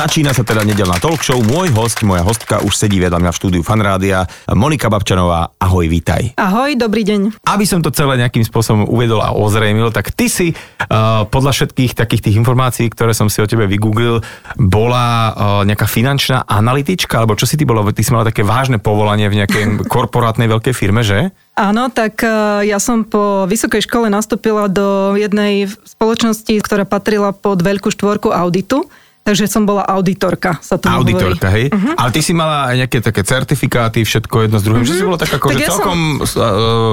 Začína sa teda nedelná talk show. Môj host, moja hostka už sedí vedľa mňa v štúdiu Fanrádia. Monika Babčanová, ahoj, vítaj. Ahoj, dobrý deň. Aby som to celé nejakým spôsobom uvedol a ozrejmil, tak ty si uh, podľa všetkých takých tých informácií, ktoré som si o tebe vygooglil, bola uh, nejaká finančná analytička, alebo čo si ty bola? Ty si mala také vážne povolanie v nejakej korporátnej veľkej firme, že? Áno, tak uh, ja som po vysokej škole nastúpila do jednej spoločnosti, ktorá patrila pod veľkú štvorku auditu. Takže som bola auditorka, sa to Auditorka, hovorí. hej? Uh-huh. Ale ty si mala aj nejaké také certifikáty, všetko jedno s druhým, uh-huh. že si bola tak ako, Tak že ja celkom uh,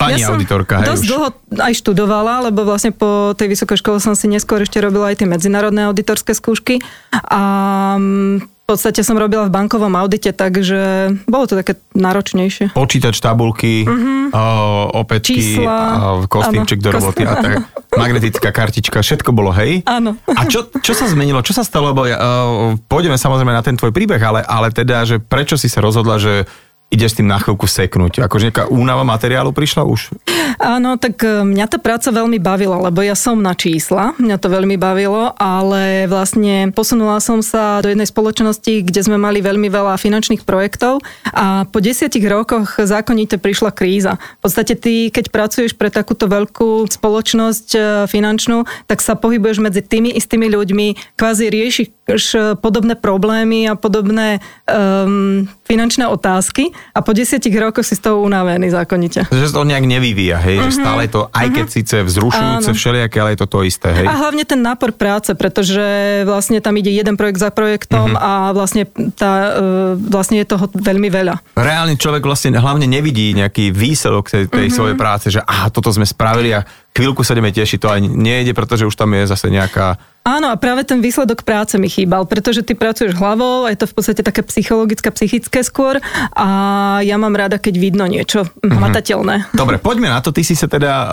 pani ja som auditorka, hej? dosť už. dlho aj študovala, lebo vlastne po tej vysokej škole som si neskôr ešte robila aj tie medzinárodné auditorské skúšky. A mm, v podstate som robila v bankovom audite, takže bolo to také náročnejšie. Počítač, tabulky, uh-huh. uh, opätky, Čísla. uh, kostýmček do roboty a tak. Magnetická kartička, všetko bolo, hej? Áno. A čo, čo sa zmenilo? Čo sa stalo? Lebo ja, uh, pôjdeme samozrejme na ten tvoj príbeh, ale, ale teda, že prečo si sa rozhodla, že ideš tým na chvíľku seknúť? Akože nejaká únava materiálu prišla už? Áno, tak e, mňa tá práca veľmi bavila, lebo ja som na čísla, mňa to veľmi bavilo, ale vlastne posunula som sa do jednej spoločnosti, kde sme mali veľmi veľa finančných projektov a po desiatich rokoch zákonite prišla kríza. V podstate ty, keď pracuješ pre takúto veľkú spoločnosť e, finančnú, tak sa pohybuješ medzi tými istými ľuďmi, kvázi riešiš e, podobné problémy a podobné um, finančné otázky a po desiatich rokoch si z toho unavený zákonite. Že to nejak nevyvíja, hej? Uh-huh. Že stále je to, aj keď síce vzrušujúce Áno. všelijaké, ale je to to isté, hej? A hlavne ten nápor práce, pretože vlastne tam ide jeden projekt za projektom Mhm. uh-huh. a vlastne, tá, e, vlastne je toho veľmi veľa. reálne človek vlastne hlavne nevidí nejaký výsledok tej, tej mm-hmm. svojej práce, že aha, toto sme spravili a chvíľku sa ideme tešiť, to ani nejde, pretože už tam je zase nejaká... Áno, a práve ten výsledok práce mi chýbal, pretože ty pracuješ hlavou, je to v podstate také psychologické, psychické skôr a ja mám rada, keď vidno niečo hmatateľné. Dobre, poďme na to. Ty si sa teda uh,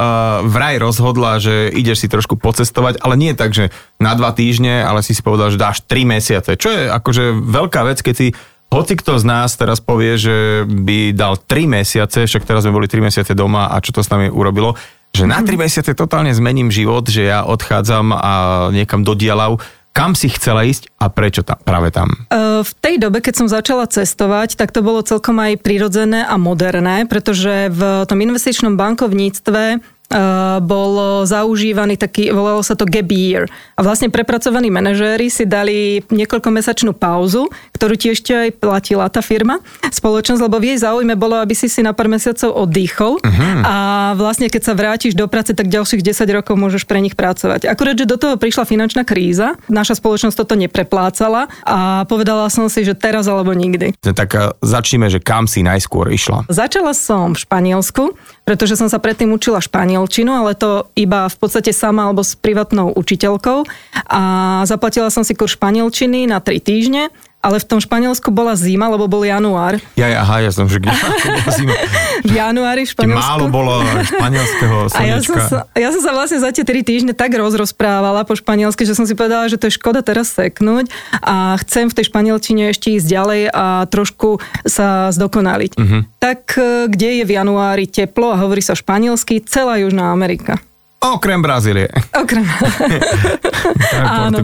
vraj rozhodla, že ideš si trošku pocestovať, ale nie tak, že na dva týždne, ale si si povedal, že dáš tri mesiace. Čo je akože veľká vec, keď si hoci kto z nás teraz povie, že by dal 3 mesiace, však teraz sme boli 3 mesiace doma a čo to s nami urobilo, že na 3 mesiace totálne zmením život, že ja odchádzam a niekam do dielav. Kam si chcela ísť a prečo tam, práve tam? V tej dobe, keď som začala cestovať, tak to bolo celkom aj prirodzené a moderné, pretože v tom investičnom bankovníctve bol zaužívaný taký, volalo sa to gap year. A vlastne prepracovaní manažéri si dali niekoľkomesačnú pauzu, ktorú tiež ešte aj platila tá firma, spoločnosť, lebo v jej záujme bolo, aby si si na pár mesiacov oddychol uh-huh. a vlastne keď sa vrátiš do práce, tak ďalších 10 rokov môžeš pre nich pracovať. Akurát, že do toho prišla finančná kríza, naša spoločnosť toto nepreplácala a povedala som si, že teraz alebo nikdy. Tak uh, začneme, že kam si najskôr išla. Začala som v Španielsku, pretože som sa predtým učila španielčinu, ale to iba v podstate sama alebo s privátnou učiteľkou. A zaplatila som si kurz španielčiny na 3 týždne, ale v tom Španielsku bola zima, lebo bol január. Ja, ja, aha, ja som, že kde bola zima. V januári v Španielsku. málo bolo španielského A ja som, slnečka. sa, ja som sa vlastne za tie 3 týždne tak rozrozprávala po španielsky, že som si povedala, že to je škoda teraz seknúť a chcem v tej španielčine ešte ísť ďalej a trošku sa zdokonaliť. Uh-huh. Tak e, kde je v januári teplo a hovorí sa španielsky, celá Južná Amerika. Okrem Brazílie. Okrem. Áno.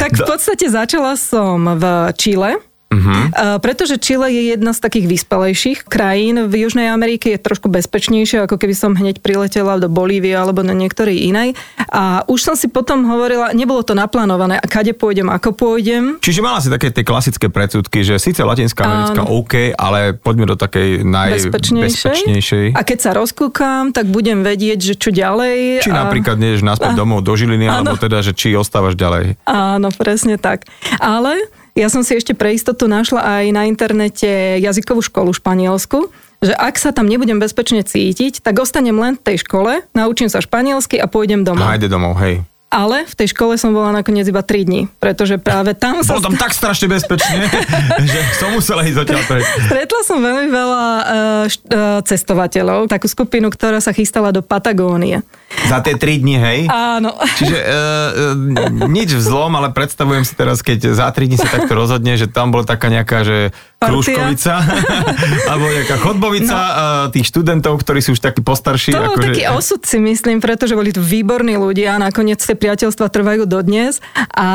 Tak v podstate začala som v Čile, Mhm. Uh, pretože Chile je jedna z takých vyspelejších krajín. V Južnej Amerike je trošku bezpečnejšie, ako keby som hneď priletela do Bolívie alebo na niektorej inej. A už som si potom hovorila, nebolo to naplánované, a kade pôjdem, ako pôjdem. Čiže mala si také tie klasické predsudky, že síce Latinská Americká Áno. OK, ale poďme do takej najbezpečnejšej. A keď sa rozkúkam, tak budem vedieť, že čo ďalej. Či a... napríklad nejdeš naspäť domov do Žiliny, Áno. alebo teda, že či ostávaš ďalej. Áno, presne tak. Ale ja som si ešte pre istotu našla aj na internete jazykovú školu Španielsku, že ak sa tam nebudem bezpečne cítiť, tak ostanem len v tej škole, naučím sa španielsky a pôjdem domov. Hajde domov, hej. Ale v tej škole som bola nakoniec iba 3 dní, pretože práve tam sa... Bolo tam tak strašne bezpečne, že som musela ísť odtiaľ preč. Stretla som veľmi veľa uh, št- uh, cestovateľov, takú skupinu, ktorá sa chystala do Patagónie. Za tie 3 dni, hej? Áno. Čiže uh, uh, nič vzlom, ale predstavujem si teraz, keď za 3 dní sa takto rozhodne, že tam bola taká nejaká, že krúžkovica, alebo nejaká chodbovica no. tých študentov, ktorí sú už takí postarší. To bol akože- taký osud si myslím, pretože boli to výborní ľudia a nakoniec tie priateľstva trvajú dodnes a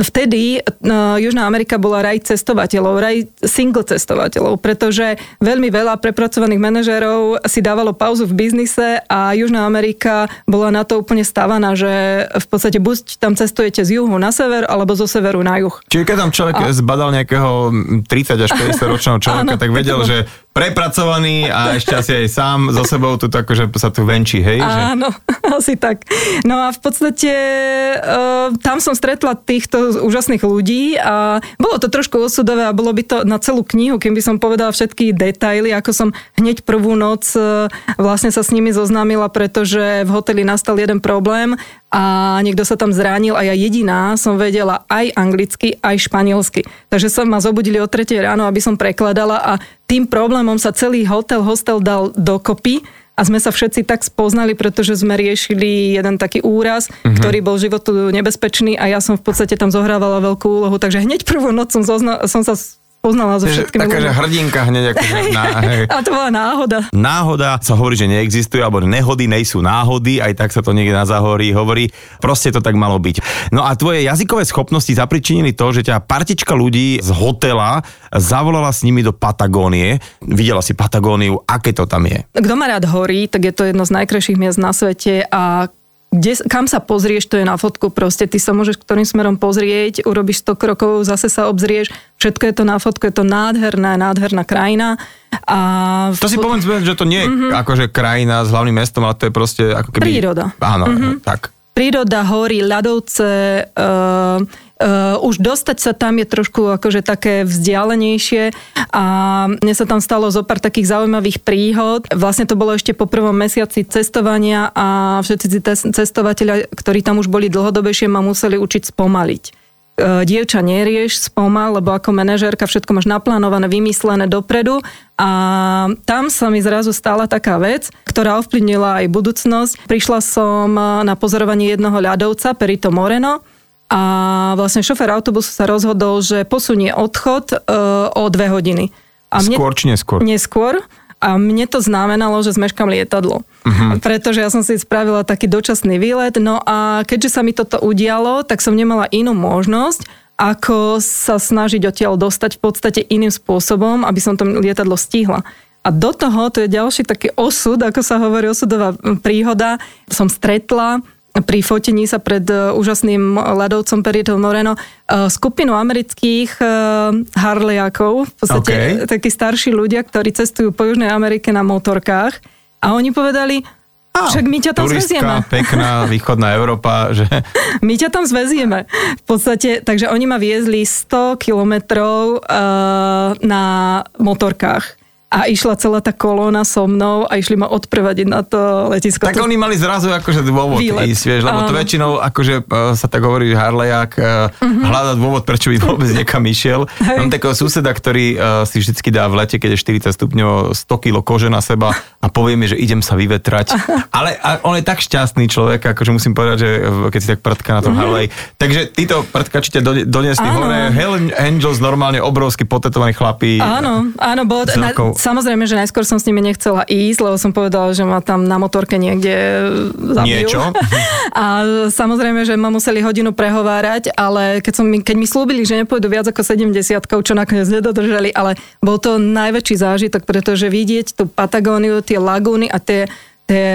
vtedy uh, Južná Amerika bola raj cestovateľov, raj single cestovateľov, pretože veľmi veľa prepracovaných manažérov si dávalo pauzu v biznise a Južná Amerika bola na to úplne stavaná, že v podstate buď tam cestujete z juhu na sever, alebo zo severu na juh. Čiže keď tam človek a... zbadal nejakého 30 až 50 ročného človeka, Áno, tak vedel, že prepracovaný a ešte asi aj sám so sebou tu že sa tu venčí, hej? Áno, že... asi tak. No a v podstate uh, tam som stretla týchto úžasných ľudí a bolo to trošku osudové a bolo by to na celú knihu, kým by som povedala všetky detaily, ako som hneď prvú noc uh, vlastne sa s nimi zoznámila, pretože v hoteli nastal jeden problém a niekto sa tam zranil a ja jediná som vedela aj anglicky, aj španielsky. Takže sa ma zobudili o 3 ráno, aby som prekladala a tým problémom sa celý hotel, hostel dal dokopy a sme sa všetci tak spoznali, pretože sme riešili jeden taký úraz, mm-hmm. ktorý bol životu nebezpečný a ja som v podstate tam zohrávala veľkú úlohu. Takže hneď prvú noc som, zozna- som sa poznala so všetkými. Taká, že hrdinka hneď. Ako, na, hej. A to bola náhoda. Náhoda sa hovorí, že neexistuje, alebo nehody nejsú náhody, aj tak sa to niekde na záhorí hovorí. Proste to tak malo byť. No a tvoje jazykové schopnosti zapričinili to, že ťa partička ľudí z hotela zavolala s nimi do Patagónie. Videla si Patagóniu, aké to tam je? Kto má rád horí, tak je to jedno z najkrajších miest na svete a kde, kam sa pozrieš, to je na fotku proste. Ty sa môžeš ktorým smerom pozrieť, urobíš 100 krokov, zase sa obzrieš, všetko je to na fotku, je to nádherná, nádherná krajina. A to si povedzme, že to nie je mm-hmm. akože krajina s hlavným mestom, ale to je proste ako keby... Príroda. Áno, mm-hmm. tak. Príroda, hory, ľadovce, uh, Uh, už dostať sa tam je trošku akože také vzdialenejšie a mne sa tam stalo zo pár takých zaujímavých príhod. Vlastne to bolo ešte po prvom mesiaci cestovania a všetci cestovateľia, ktorí tam už boli dlhodobejšie, ma museli učiť spomaliť e, dievča nerieš spomal, lebo ako manažérka všetko máš naplánované, vymyslené dopredu a tam sa mi zrazu stala taká vec, ktorá ovplyvnila aj budúcnosť. Prišla som na pozorovanie jednoho ľadovca, Perito Moreno, a vlastne šofer autobusu sa rozhodol, že posunie odchod uh, o dve hodiny. A mne, skôr či neskôr? Neskôr. A mne to znamenalo, že zmeškam lietadlo. Uh-huh. Pretože ja som si spravila taký dočasný výlet. No a keďže sa mi toto udialo, tak som nemala inú možnosť, ako sa snažiť odtiaľ dostať v podstate iným spôsobom, aby som to lietadlo stihla. A do toho, to je ďalší taký osud, ako sa hovorí osudová príhoda, som stretla pri fotení sa pred e, úžasným ľadovcom Perito Moreno e, skupinu amerických e, harlejakov, v podstate okay. takí starší ľudia, ktorí cestujú po Južnej Amerike na motorkách a oni povedali, a, Však my ťa tam turistka, zvezieme. pekná východná Európa, že... My ťa tam zvezieme. V podstate, takže oni ma viezli 100 kilometrov uh, na motorkách a išla celá tá kolóna so mnou a išli ma odprevadiť na to letisko. Tak to... oni mali zrazu akože dôvod Výlet. ísť, vieš, lebo to väčšinou akože uh, sa tak hovorí, že Harlejak uh, uh-huh. hľadá dôvod, prečo by vôbec niekam išiel. Hej. Mám takého suseda, ktorý uh, si vždycky dá v lete, keď je 40 stupňov, 100 kg kože na seba a povie mi, že idem sa vyvetrať. Ale a on je tak šťastný človek, akože musím povedať, že keď si tak prdka na tom uh-huh. Harlej. Takže títo prdkači ťa doniesli hore. Hell Angels normálne obrovský potetovaní chlapí. Áno, áno, bolo, na, Samozrejme, že najskôr som s nimi nechcela ísť, lebo som povedala, že ma tam na motorke niekde zabijú. Niečo? A samozrejme, že ma museli hodinu prehovárať, ale keď, som, keď mi slúbili, že nepôjdu viac ako 70, čo nakoniec nedodržali, ale bol to najväčší zážitok, pretože vidieť tú Patagóniu, tie lagúny a tie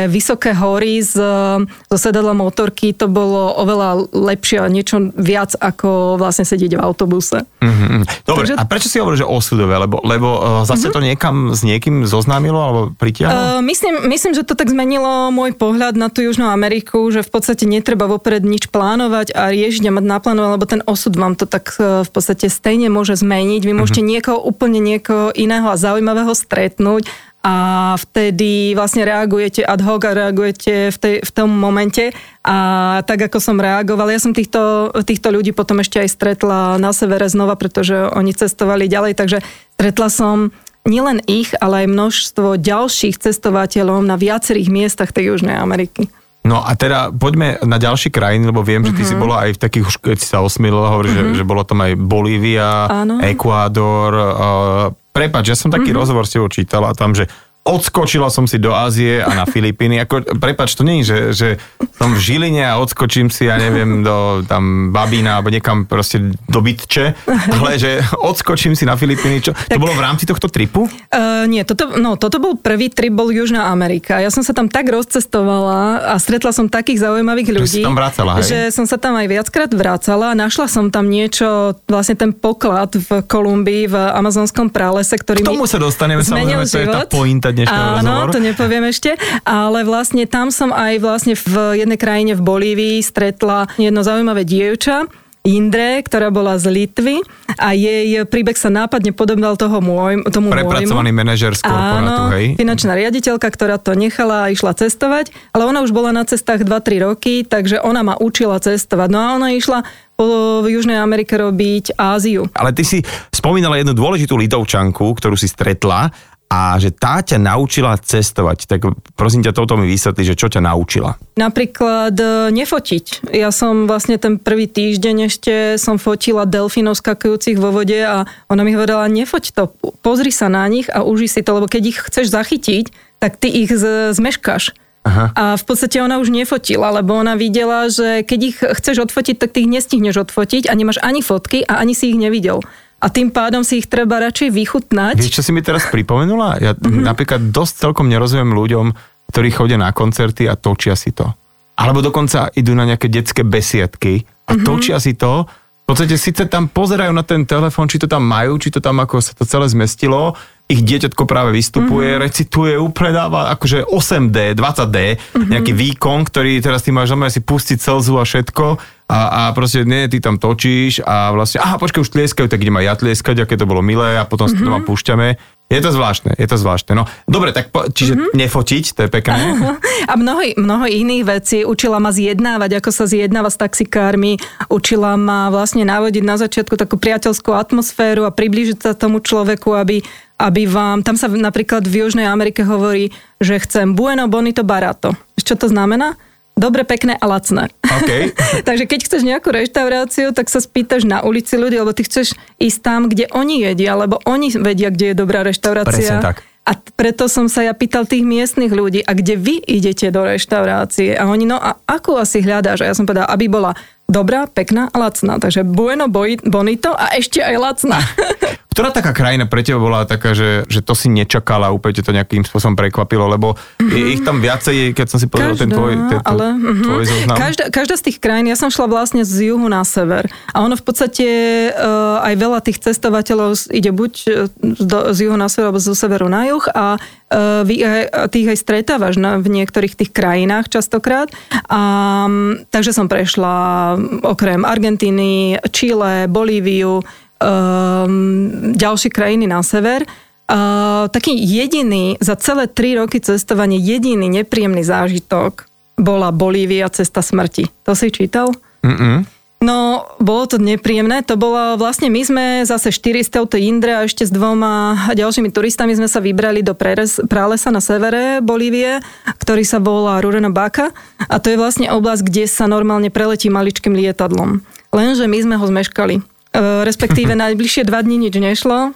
vysoké hory z, zo sedadla motorky, to bolo oveľa lepšie a niečo viac ako vlastne sedieť v autobuse. Mm-hmm. Dobre, Takže... a prečo si hovoríš, že osudové? Lebo, lebo uh, zase mm-hmm. to niekam s niekým zoznámilo alebo pritiahlo? Uh, myslím, myslím, že to tak zmenilo môj pohľad na tú Južnú Ameriku, že v podstate netreba vopred nič plánovať a riešiť a mať naplánované, lebo ten osud vám to tak v podstate stejne môže zmeniť. Vy môžete mm-hmm. niekoho, úplne niekoho iného a zaujímavého stretnúť a vtedy vlastne reagujete ad hoc a reagujete v, tej, v tom momente a tak ako som reagovala, ja som týchto, týchto ľudí potom ešte aj stretla na severe znova, pretože oni cestovali ďalej, takže stretla som nielen ich, ale aj množstvo ďalších cestovateľov na viacerých miestach tej Južnej Ameriky. No a teda poďme na ďalšie krajiny, lebo viem, že ty uh-huh. si mhm. bola aj v takých, už keď si sa osmilila, hovorí, uh-huh. že, že bolo tam aj Bolívia, Ekvádor, uh, Prepač, ja som taký mm-hmm. rozhovor s tebou čítal a tam, že odskočila som si do Ázie a na Filipíny. Ako, prepač, to nie je, že, že som v Žiline a odskočím si, ja neviem, do tam Babína alebo niekam proste do Bytče, ale že odskočím si na Filipíny. Čo, tak, to bolo v rámci tohto tripu? Uh, nie, toto, no, toto bol prvý trip, bol Južná Amerika. Ja som sa tam tak rozcestovala a stretla som takých zaujímavých ľudí, že, tam vracala, hej? že som sa tam aj viackrát vracala. Našla som tam niečo, vlastne ten poklad v Kolumbii, v amazonskom pralese, ktorý K tomu sa dostaneme, samozrejme, život. to je tá pointa dnešného Áno, rozhovoru. to nepoviem ešte, ale vlastne tam som aj vlastne v jednej krajine v Bolívii stretla jedno zaujímavé dievča, Indre, ktorá bola z Litvy a jej príbeh sa nápadne podobal toho môj, tomu Prepracovaný môjmu. manažer z korporátu, hej? finančná riaditeľka, ktorá to nechala a išla cestovať, ale ona už bola na cestách 2-3 roky, takže ona ma učila cestovať. No a ona išla po v Južnej Amerike robiť Áziu. Ale ty si spomínala jednu dôležitú litovčanku, ktorú si stretla a že tá ťa naučila cestovať. Tak prosím ťa, toto mi vysvetli, že čo ťa naučila. Napríklad e, nefotiť. Ja som vlastne ten prvý týždeň ešte som fotila delfínov skakujúcich vo vode a ona mi hovorila, nefoť to, pozri sa na nich a uži si to, lebo keď ich chceš zachytiť, tak ty ich zmeškáš. Aha. A v podstate ona už nefotila, lebo ona videla, že keď ich chceš odfotiť, tak ty ich nestihneš odfotiť a nemáš ani fotky a ani si ich nevidel a tým pádom si ich treba radšej vychutnať. Vieš, čo si mi teraz pripomenula? Ja mm-hmm. napríklad dosť celkom nerozumiem ľuďom, ktorí chodia na koncerty a točia si to. Alebo dokonca idú na nejaké detské besiedky a mm-hmm. točia si to. V podstate síce tam pozerajú na ten telefón, či to tam majú, či to tam ako sa to celé zmestilo, ich dieťatko práve vystupuje, mm-hmm. recituje, upredáva akože 8D, 20D, mm-hmm. nejaký výkon, ktorý teraz ty máš znamená si pustiť celzu a všetko a, a proste nie, ty tam točíš a vlastne, aha, počkaj, už tlieskajú, tak idem aj ja tlieskať, aké to bolo milé a potom mm-hmm. sa to mm-hmm. púšťame. Je to zvláštne, je to zvláštne. No, dobre, tak po, čiže mm-hmm. nefotiť, to je pekné. A mnoho, mnoho iných vecí. Učila ma zjednávať, ako sa zjednáva s taxikármi. Učila ma vlastne navodiť na začiatku takú priateľskú atmosféru a priblížiť sa tomu človeku, aby aby vám, tam sa napríklad v Južnej Amerike hovorí, že chcem bueno, bonito, barato. Čo to znamená? Dobre, pekné a lacné. Okay. Takže keď chceš nejakú reštauráciu, tak sa spýtaš na ulici ľudí, lebo ty chceš ísť tam, kde oni jedia, lebo oni vedia, kde je dobrá reštaurácia. Presne tak. A preto som sa ja pýtal tých miestnych ľudí, a kde vy idete do reštaurácie? A oni, no a ako asi hľadáš? A ja som povedala, aby bola dobrá, pekná a lacná. Takže bueno, bonito a ešte aj lacná. Ktorá taká krajina pre teba bola taká, že, že to si nečakala, úplne to nejakým spôsobom prekvapilo, lebo mm-hmm. je ich tam viacej, keď som si povedal ten tvoj, ten, ale, mm-hmm. tvoj zoznam. Každá, každá z tých krajín, ja som šla vlastne z juhu na sever a ono v podstate uh, aj veľa tých cestovateľov ide buď do, z juhu na sever alebo zo severu na juh a uh, vy aj, tých aj stretávaš na, v niektorých tých krajinách častokrát. A, um, takže som prešla okrem Argentíny, Chile, Bolíviu, um, ďalšie krajiny na sever. Uh, taký jediný, za celé tri roky cestovanie, jediný nepríjemný zážitok bola Bolívia cesta smrti. To si čítal? Mm-mm. No, bolo to nepríjemné. To bolo vlastne, my sme zase štyri z touto Indre a ešte s dvoma ďalšími turistami sme sa vybrali do preres, pralesa na severe Bolívie, ktorý sa volá Rurena Baka. A to je vlastne oblasť, kde sa normálne preletí maličkým lietadlom. Lenže my sme ho zmeškali. E, respektíve najbližšie dva dní nič nešlo.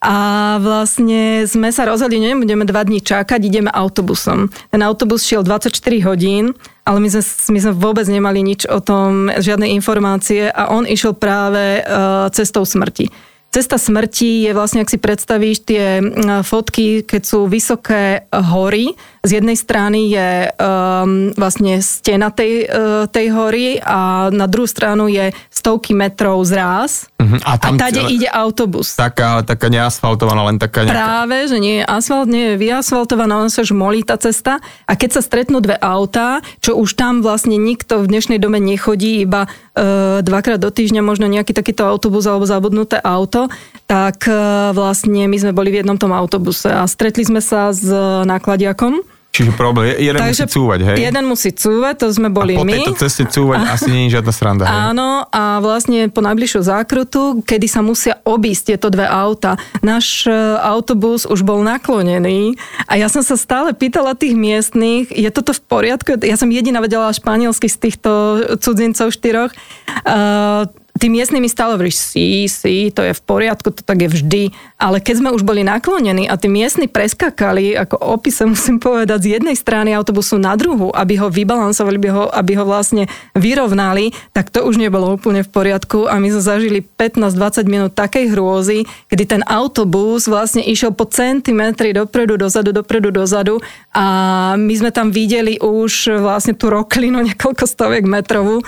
A vlastne sme sa rozhodli, nebudeme dva dní čakať, ideme autobusom. Ten autobus šiel 24 hodín, ale my sme, my sme vôbec nemali nič o tom, žiadne informácie a on išiel práve uh, cestou smrti. Cesta smrti je vlastne, ak si predstavíš tie fotky, keď sú vysoké hory. Z jednej strany je um, vlastne stena tej, uh, tej hory a na druhú stranu je stovky metrov zráz. Uh-huh. A, tam a tade ide autobus. Taká, taká neasfaltovaná, len taká nejaká... Práve, že nie je asfalt, nie je vyasfaltovaná, ona sa žmolí tá cesta. A keď sa stretnú dve autá, čo už tam vlastne nikto v dnešnej dome nechodí, iba uh, dvakrát do týždňa možno nejaký takýto autobus alebo zabudnuté auto, auto, tak e, vlastne my sme boli v jednom tom autobuse a stretli sme sa s nákladiakom. Čiže problém, jeden Takže musí cúvať, hej? Jeden musí cúvať, to sme boli a po my. po tejto ceste cúvať a... asi nie je žiadna sranda, hej? Áno, a vlastne po najbližšiu zákrutu, kedy sa musia obísť tieto dve auta. Náš e, autobus už bol naklonený a ja som sa stále pýtala tých miestnych, je toto v poriadku? Ja som jediná vedela španielsky z týchto cudzincov štyroch. Uh, tí miestni mi stále hovorí, sí, sí, to je v poriadku, to tak je vždy. Ale keď sme už boli naklonení a tí miestni preskakali, ako opise musím povedať, z jednej strany autobusu na druhu, aby ho vybalansovali, aby ho, aby ho vlastne vyrovnali, tak to už nebolo úplne v poriadku a my sme zažili 15-20 minút takej hrôzy, kedy ten autobus vlastne išiel po centimetri dopredu, dozadu, dopredu, dozadu a my sme tam videli už vlastne tú roklinu niekoľko stoviek metrovú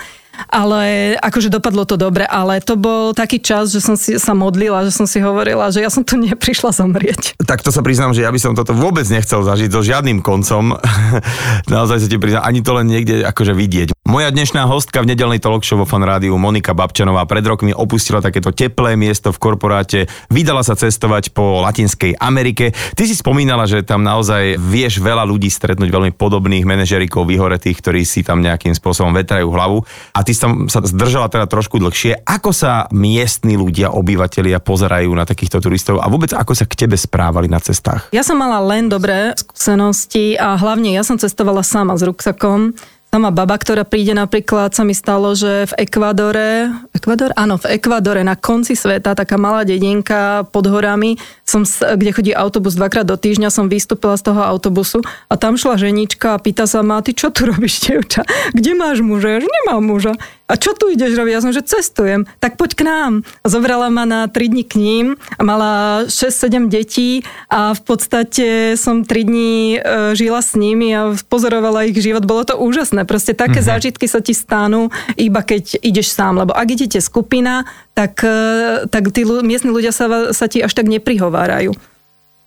ale akože dopadlo to dobre, ale to bol taký čas, že som si sa modlila, že som si hovorila, že ja som tu neprišla zomrieť. Tak to sa priznám, že ja by som toto vôbec nechcel zažiť so žiadnym koncom. Naozaj sa ti priznám, ani to len niekde akože vidieť. Moja dnešná hostka v nedelnej talk show vo Fan Rádiu Monika Babčanová pred rokmi opustila takéto teplé miesto v korporáte, vydala sa cestovať po Latinskej Amerike. Ty si spomínala, že tam naozaj vieš veľa ľudí stretnúť veľmi podobných manažerikov vyhoretých, ktorí si tam nejakým spôsobom vetrajú hlavu. A ty si tam sa zdržala teda trošku dlhšie. Ako sa miestni ľudia, obyvateľia pozerajú na takýchto turistov a vôbec ako sa k tebe správali na cestách? Ja som mala len dobré skúsenosti a hlavne ja som cestovala sama s ruksakom Sama baba, ktorá príde napríklad, sa mi stalo, že v Ekvadore, Ekvador? Áno, v Ekvadore na konci sveta, taká malá dedinka pod horami, som, kde chodí autobus dvakrát do týždňa, som vystúpila z toho autobusu a tam šla ženička a pýta sa ma, ty čo tu robíš, dievča? Kde máš muža? Ja, nemám muža. A čo tu ideš robiť? Ja som, že cestujem. Tak poď k nám. A zobrala ma na 3 dní k ním mala 6-7 detí a v podstate som 3 dní e, žila s nimi a pozorovala ich život. Bolo to úžasné. Proste také mm-hmm. zážitky sa ti stanú iba keď ideš sám. Lebo ak idete skupina, tak, e, tak tí miestni ľudia sa, sa ti až tak neprihovárajú.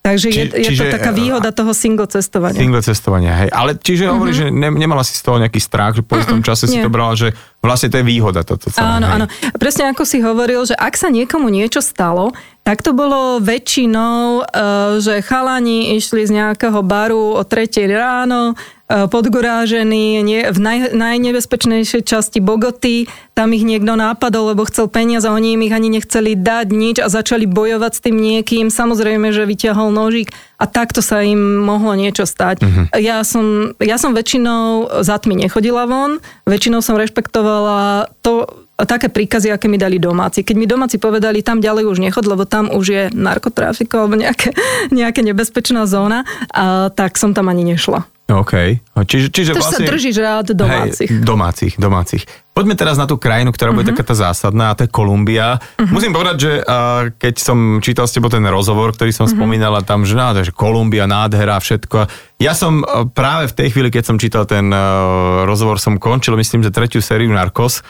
Takže Či, je, je čiže, to taká výhoda toho single cestovania. Single cestovania, hej. Ale čiže uh-huh. hovorí, že ne, nemala si z toho nejaký strach, že po istom uh-uh, čase nie. si to brala, že vlastne to je výhoda toto celé. Áno, hej. áno. Presne ako si hovoril, že ak sa niekomu niečo stalo, tak to bolo väčšinou, uh, že chalani išli z nejakého baru o 3 ráno, podgorážení nie, v naj, najnebezpečnejšej časti Bogoty. Tam ich niekto nápadol, lebo chcel peniaze, oni im ich ani nechceli dať nič a začali bojovať s tým niekým. Samozrejme, že vyťahol nožík a takto sa im mohlo niečo stať. Uh-huh. Ja, som, ja som väčšinou za tmy nechodila von, väčšinou som rešpektovala to, také príkazy, aké mi dali domáci. Keď mi domáci povedali, tam ďalej už nechod, lebo tam už je narkotrafiko alebo nejaké, nejaké nebezpečná zóna, a, tak som tam ani nešla. OK. Čiže, čiže to vlastne... sa držíš rád domácich. Hej, domácich, domácich. Poďme teraz na tú krajinu, ktorá bude uh-huh. taká tá zásadná, a to je Kolumbia. Uh-huh. Musím povedať, že uh, keď som čítal s tebou ten rozhovor, ktorý som uh-huh. spomínala tam, že, no, že Kolumbia, nádhera, všetko. Ja som uh, práve v tej chvíli, keď som čítal ten uh, rozhovor, som končil, myslím, že tretiu sériu Narcos.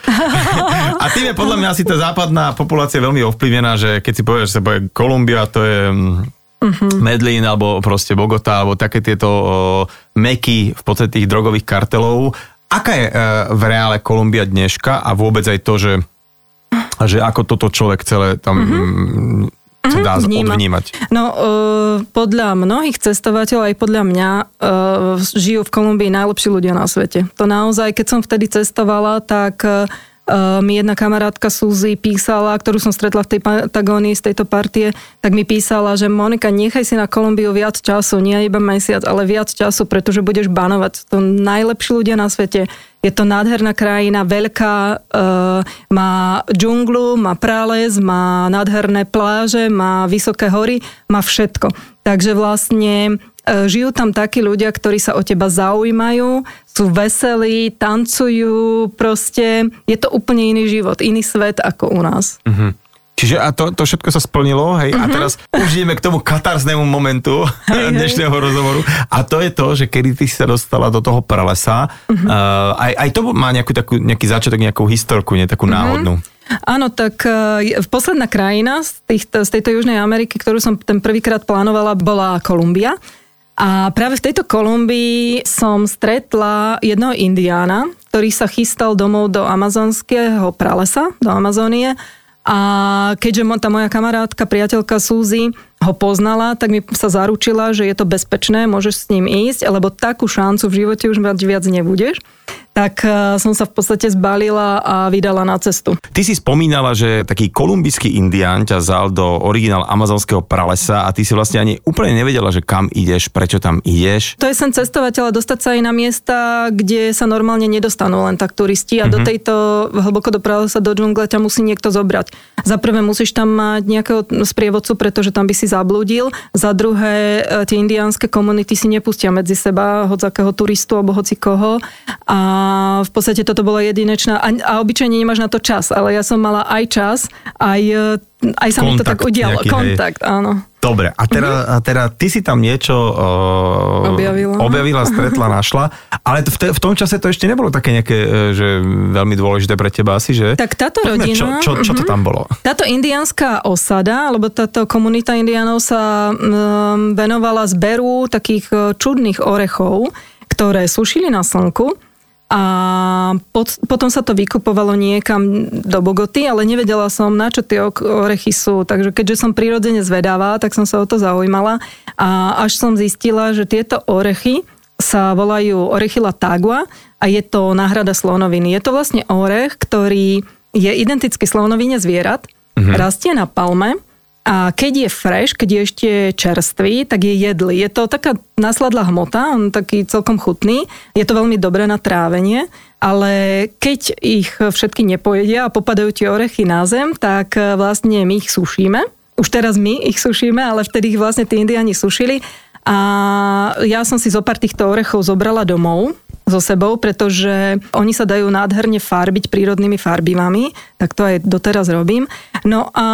a tým je podľa mňa asi tá západná populácia veľmi ovplyvnená, že keď si povieš, že sa povie Kolumbia, to je uh-huh. Medlín alebo proste Bogota alebo také tieto uh, meky v podstate tých drogových kartelov. Aká je uh, v reále Kolumbia dneška a vôbec aj to, že, že ako toto človek celé tam uh-huh. sa dá Vníma. odvnímať? No, uh, podľa mnohých cestovateľov, aj podľa mňa, uh, žijú v Kolumbii najlepší ľudia na svete. To naozaj, keď som vtedy cestovala, tak Uh, mi jedna kamarátka Suzy písala, ktorú som stretla v tej Patagónii z tejto partie, tak mi písala, že Monika, nechaj si na Kolumbiu viac času, nie iba mesiac, ale viac času, pretože budeš banovať. To najlepší ľudia na svete. Je to nádherná krajina, veľká, uh, má džunglu, má prales, má nádherné pláže, má vysoké hory, má všetko. Takže vlastne E, žijú tam takí ľudia, ktorí sa o teba zaujímajú, sú veselí, tancujú, proste je to úplne iný život, iný svet ako u nás. Uh-huh. Čiže a to, to všetko sa splnilo, hej, uh-huh. a mhm. teraz už ideme k tomu katarznému momentu hej, dnešného hej. rozhovoru a to je to, že kedy ty si sa dostala do toho pralesa, uh-huh. uh, aj, aj to má nejakú, takú, nejaký začiatok, nejakú historku, nie takú náhodnú. Áno, tak uh, posledná krajina z, tých, z tejto Južnej Ameriky, ktorú som ten prvýkrát plánovala, bola Kolumbia. A práve v tejto Kolumbii som stretla jednoho indiána, ktorý sa chystal domov do amazonského pralesa, do Amazónie. A keďže tá moja kamarátka, priateľka Súzy ho poznala, tak mi sa zaručila, že je to bezpečné, môžeš s ním ísť, lebo takú šancu v živote už mať viac nebudeš. Tak e, som sa v podstate zbalila a vydala na cestu. Ty si spomínala, že taký kolumbijský indián ťa zal do originál amazonského pralesa a ty si vlastne ani úplne nevedela, že kam ideš, prečo tam ideš. To je sen cestovateľa dostať sa aj na miesta, kde sa normálne nedostanú len tak turisti a mm-hmm. do mhm. tejto hlboko do pralesa, do džungle ťa musí niekto zobrať. Za prvé musíš tam mať nejakého sprievodcu, pretože tam by si zablúdil. Za druhé, e, tie indiánske komunity si nepustia medzi seba hoď akého turistu alebo hoci koho. A v podstate toto bolo jedinečná a, a obyčajne nemáš na to čas, ale ja som mala aj čas, aj, aj sa mi to tak udialo. Nejaký, Kontakt, hej. áno. Dobre, a teda, uh-huh. a teda ty si tam niečo uh, objavila. objavila, stretla, našla, ale v, te, v tom čase to ešte nebolo také nejaké, e, že veľmi dôležité pre teba asi, že? Tak táto Poďme, rodina... Čo, čo, čo uh-huh. to mhm. tam bolo? Táto indiánska osada, alebo táto komunita indiánov sa um, venovala zberu takých čudných orechov, ktoré sušili na slnku a pot, potom sa to vykupovalo niekam do Bogoty, ale nevedela som, na čo tie orechy sú. Takže keďže som prirodzene zvedáva, tak som sa o to zaujímala a až som zistila, že tieto orechy sa volajú orechyla tagua a je to náhrada slonoviny. Je to vlastne orech, ktorý je identický slonovine zvierat, mm-hmm. rastie na palme a keď je fresh, keď je ešte čerstvý, tak je jedlý. Je to taká nasladlá hmota, on taký celkom chutný. Je to veľmi dobré na trávenie, ale keď ich všetky nepojedia a popadajú tie orechy na zem, tak vlastne my ich sušíme. Už teraz my ich sušíme, ale vtedy ich vlastne tí indiani sušili. A ja som si zo pár týchto orechov zobrala domov so sebou, pretože oni sa dajú nádherne farbiť prírodnými farbivami, tak to aj doteraz robím. No a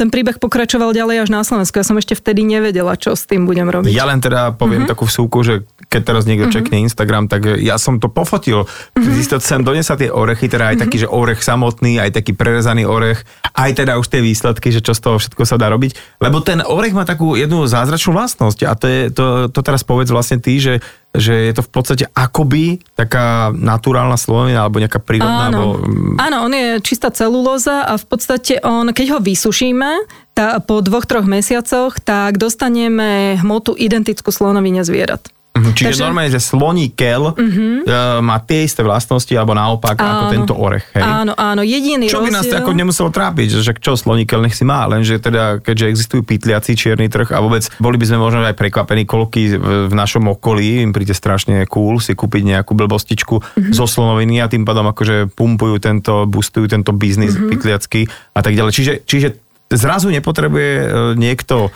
ten príbeh pokračoval ďalej až na Slovensku. Ja som ešte vtedy nevedela, čo s tým budem robiť. Ja len teda poviem uh-huh. takú vsúku, že keď teraz niekto uh-huh. čekne Instagram, tak ja som to pofotil. Uh-huh. sem donesa tie orechy, teda aj uh-huh. taký, že orech samotný, aj taký prerezaný orech, aj teda už tie výsledky, že čo z toho všetko sa dá robiť. Lebo ten orech má takú jednu zázračnú vlastnosť a to, je, to, to teraz povedz vlastne ty, že že je to v podstate akoby taká naturálna slovina alebo nejaká prírodná. Áno. Alebo... Mm. Áno, on je čistá celulóza a v podstate on, keď ho vysušíme, tá, po dvoch, troch mesiacoch, tak dostaneme hmotu identickú slonovine zvierat. Uh-huh, čiže Takže... normálne, že sloní kel uh-huh. uh, má tie isté vlastnosti, alebo naopak áno. ako tento orech. Hej? Áno, áno, jediný Čo by nás ako nemuselo trápiť, že čo sloní kel nech si má, lenže teda, keďže existujú pytliaci čierny trh a vôbec boli by sme možno aj prekvapení, koľky v, v našom okolí im príde strašne cool si kúpiť nejakú blbostičku uh-huh. zo slonoviny a tým pádom akože pumpujú tento, boostujú tento biznis uh-huh. pytliacký a tak ďalej. Čiže, čiže zrazu nepotrebuje e, niekto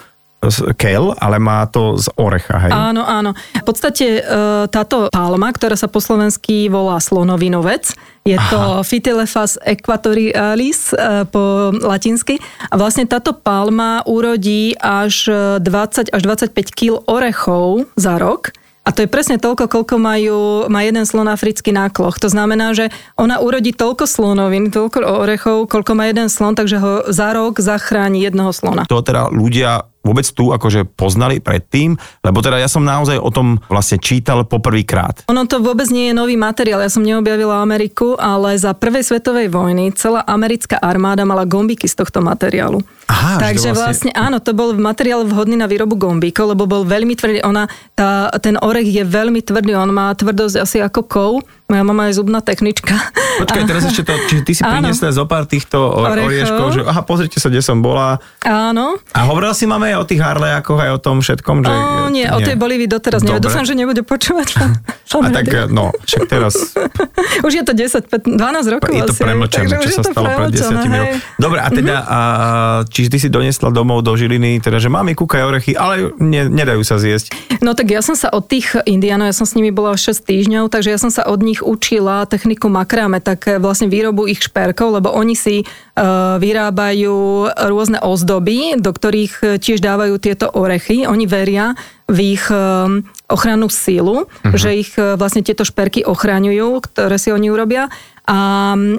kel, ale má to z orecha, hej? Áno, áno. V podstate e, táto palma, ktorá sa po slovensky volá slonovinovec, je to Aha. Phytelephas equatorialis e, po latinsky. A vlastne táto palma urodí až 20 až 25 kg orechov za rok. A to je presne toľko, koľko majú, má jeden slon africký nákloch. To znamená, že ona urodí toľko slonovín, toľko orechov, koľko má jeden slon, takže ho za rok zachráni jednoho slona. To teda ľudia vôbec tu akože poznali predtým, lebo teda ja som naozaj o tom vlastne čítal poprvýkrát. Ono to vôbec nie je nový materiál, ja som neobjavila Ameriku, ale za prvej svetovej vojny celá americká armáda mala gombiky z tohto materiálu. Aha, Takže vlastne... vlastne áno, to bol materiál vhodný na výrobu gombíkov, lebo bol veľmi tvrdý. Ona, tá, ten orech je veľmi tvrdý, on má tvrdosť asi ako kov, moja mama je zubná technička. Počkaj, teraz ešte to, čiže ty si priniesla zo pár týchto orieškov, že aha, pozrite sa, kde som bola. Áno. A hovorila si máme aj o tých harlejakoch, aj o tom všetkom, že... O, nie, nie. o tej Bolívii doteraz neviem. Dúfam, že nebude počúvať. a tak, no, však teraz... už je to 10, 15, 12 rokov Je to premlčené, čo sa stalo pred 10 rokov. Dobre, a teda, mm-hmm. Čiže ty si doniesla domov do Žiliny, teda, že máme kúkaj orechy, ale ne, nedajú sa zjesť. No tak ja som sa od tých indiánov, ja som s nimi bola 6 týždňov, takže ja som sa od nich učila techniku makrame, tak e, vlastne výrobu ich šperkov, lebo oni si uh, vyrábajú rôzne ozdoby, do ktorých e, tiež dávajú tieto orechy. Oni veria v ich uh, ochrannú sílu, uh-huh. že ich uh, vlastne tieto šperky ochraňujú, ktoré si oni urobia. A um,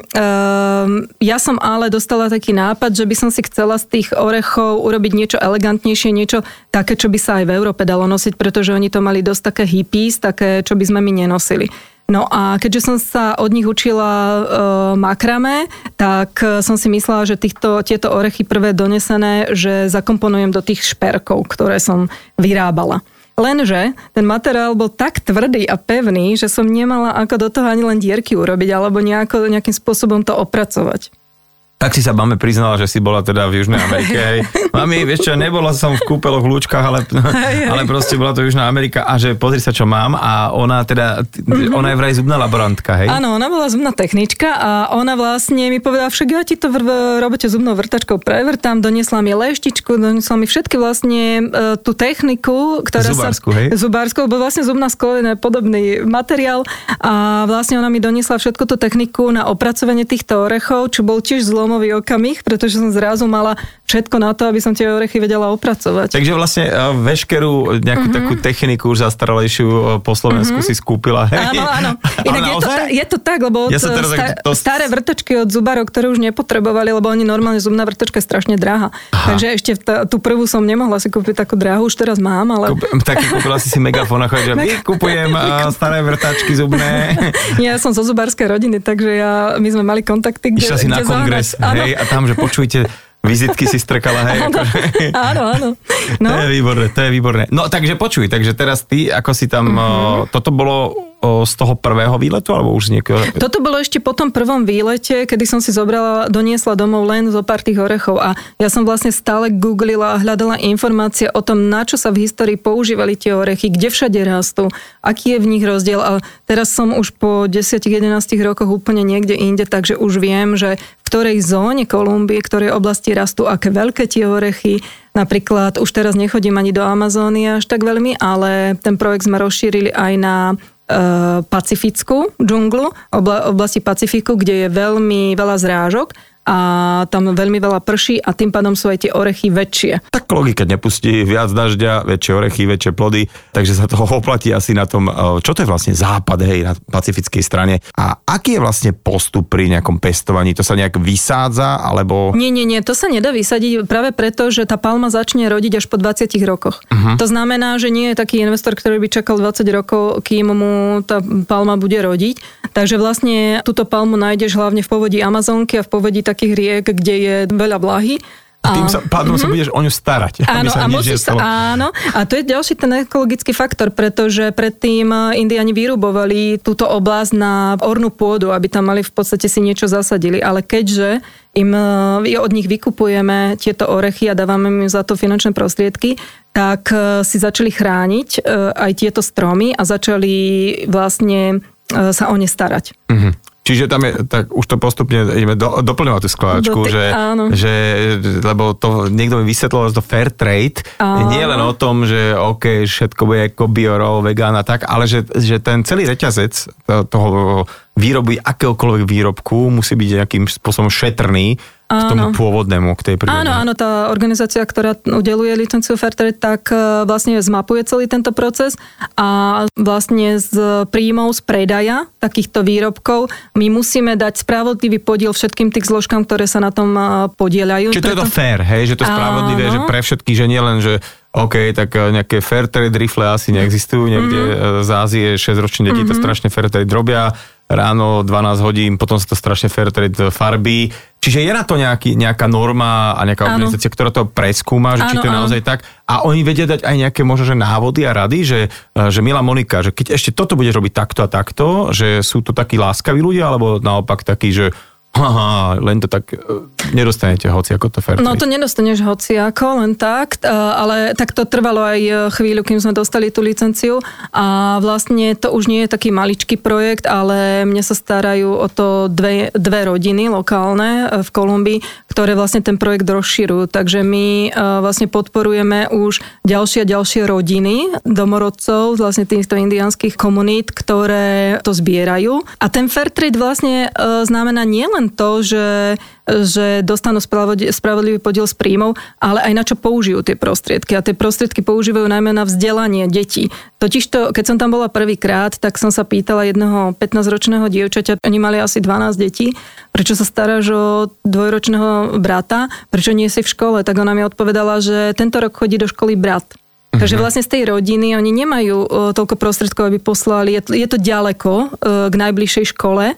ja som ale dostala taký nápad, že by som si chcela z tých orechov urobiť niečo elegantnejšie, niečo také, čo by sa aj v Európe dalo nosiť, pretože oni to mali dosť také hippies, také, čo by sme my nenosili. No a keďže som sa od nich učila e, makrame, tak som si myslela, že týchto, tieto orechy prvé donesené, že zakomponujem do tých šperkov, ktoré som vyrábala. Lenže ten materiál bol tak tvrdý a pevný, že som nemala ako do toho ani len dierky urobiť alebo nejako, nejakým spôsobom to opracovať. Tak si sa máme priznala, že si bola teda v Južnej Amerike. Hej. Mami, vieš čo, nebola som v kúpeloch v lúčkach, ale, ale proste bola to Južná Amerika a že pozri sa, čo mám a ona teda, mm-hmm. ona je vraj zubná laborantka, hej? Áno, ona bola zubná technička a ona vlastne mi povedala, však ja ti to v, v robote zubnou vrtačkou prevrtám, doniesla mi leštičku, doniesla mi všetky vlastne e, tú techniku, ktorá Zubársku, sa... hej? Zubársku, bol vlastne zubná sklená podobný materiál a vlastne ona mi doniesla všetku tú techniku na opracovanie týchto orechov, čo bol tiež zlom zlomový okamih, pretože som zrazu mala všetko na to, aby som tie orechy vedela opracovať. Takže vlastne uh, veškerú nejakú uh-huh. takú techniku už zastaralejšiu uh, po Slovensku uh-huh. si skúpila. Hej. Áno, áno. Inak je to, je to tak, lebo ja teraz, sta- to... staré vrtočky od zubárov, ktoré už nepotrebovali, lebo oni normálne zubná vrtočka je strašne drahá. Aha. Takže ešte t- tú prvú som nemohla si kúpiť takú drahú, už teraz mám, ale... Kúp, tak kúpila si si megafón a že vykupujem uh, staré vrtačky zubné. ja som zo zubárskej rodiny, takže ja, my sme mali kontakty, kde, Išla si na kongres hej, a tam, že počujte, vizitky si strkala, hej. Áno, akože. áno. áno. No. To je výborné, to je výborné. No takže počuj, takže teraz ty, ako si tam, mm-hmm. toto bolo z toho prvého výletu, alebo už z niekoho? Toto bolo ešte po tom prvom výlete, kedy som si zobrala, doniesla domov len zo pár tých orechov a ja som vlastne stále googlila a hľadala informácie o tom, na čo sa v histórii používali tie orechy, kde všade rastú, aký je v nich rozdiel a teraz som už po 10-11 rokoch úplne niekde inde, takže už viem, že ktorej zóne Kolumbie, ktorej oblasti rastú, aké veľké tie orechy, Napríklad už teraz nechodím ani do Amazóny až tak veľmi, ale ten projekt sme rozšírili aj na Eh, pacifickú džunglu, obla, oblasti Pacifiku, kde je veľmi veľa zrážok a tam veľmi veľa prší a tým pádom sú aj tie orechy väčšie. Tak logika nepustí viac dažďa, väčšie orechy, väčšie plody, takže sa toho oplatí asi na tom, eh, čo to je vlastne západ, hej, na pacifickej strane. A aký je vlastne postup pri nejakom pestovaní? To sa nejak vysádza, alebo... Nie, nie, nie, to sa nedá vysadiť práve preto, že tá palma začne rodiť až po 20 rokoch. Uh-huh. To znamená, že nie je taký investor, ktorý by čakal 20 rokov, kým mu tá palma bude rodiť. Takže vlastne túto palmu nájdeš hlavne v povodí Amazonky a v povodí tak takých riek, kde je veľa vlahy. A tým sa, pádom mm-hmm. sa budeš o ňu starať. Áno, sa a musíš sa, áno, a to je ďalší ten ekologický faktor, pretože predtým eh, Indiani vyrubovali túto oblasť na ornú pôdu, aby tam mali v podstate si niečo zasadili, ale keďže im eh, od nich vykupujeme tieto orechy a dávame im za to finančné prostriedky, tak eh, si začali chrániť aj tieto stromy a začali vlastne sa o ne starať. Mm-hmm. Čiže tam je, tak už to postupne ideme do, doplňovať tú do že, že, lebo to niekto mi vysvetlil to fair trade, áno. nie len o tom, že OK, všetko bude ako biorol, vegán a tak, ale že, že ten celý reťazec toho výroby akéhokoľvek výrobku musí byť nejakým spôsobom šetrný k tomu pôvodnému, k tej prírode. Áno, áno, tá organizácia, ktorá udeluje licenciu Fairtrade, tak e, vlastne zmapuje celý tento proces a vlastne z príjmov z predaja takýchto výrobkov my musíme dať spravodlivý podiel všetkým tých zložkám, ktoré sa na tom e, podielajú. Čiže to je to fair, hej, že to je spravodlivé, áno. že pre všetky, že nie len, že OK, tak e, nejaké fair trade rifle asi neexistujú, niekde mm-hmm. z Ázie 6-roční deti mm-hmm. to strašne fair trade robia, ráno 12 hodín, potom sa to strašne fair trade farby. Čiže je na to nejaký, nejaká norma a nejaká ano. organizácia, ktorá to preskúma, že ano, či to je ano. naozaj tak. A oni vedia dať aj nejaké možno, že návody a rady, že, e, že milá Monika, že keď ešte toto budeš robiť takto a takto, že sú to takí láskaví ľudia, alebo naopak takí, že Aha, len to tak e, nedostanete hoci ako to fair No to nedostaneš hoci ako, len tak, e, ale tak to trvalo aj e, chvíľu, kým sme dostali tú licenciu. A vlastne to už nie je taký maličký projekt, ale mne sa starajú o to dve, dve rodiny lokálne v Kolumbii, ktoré vlastne ten projekt rozširujú, takže my vlastne podporujeme už ďalšie a ďalšie rodiny domorodcov, vlastne týchto indiánskych komunít, ktoré to zbierajú. A ten fair trade vlastne znamená nielen to, že, že dostanú spravodlivý podiel z príjmov, ale aj na čo použijú tie prostriedky. A tie prostriedky používajú najmä na vzdelanie detí. Totižto, keď som tam bola prvýkrát, tak som sa pýtala jedného 15-ročného dievčaťa, oni mali asi 12 detí, prečo sa staráš o dvojročného brata, prečo nie si v škole, tak ona mi odpovedala, že tento rok chodí do školy brat. Takže mhm. vlastne z tej rodiny oni nemajú toľko prostriedkov, aby poslali, je to ďaleko k najbližšej škole,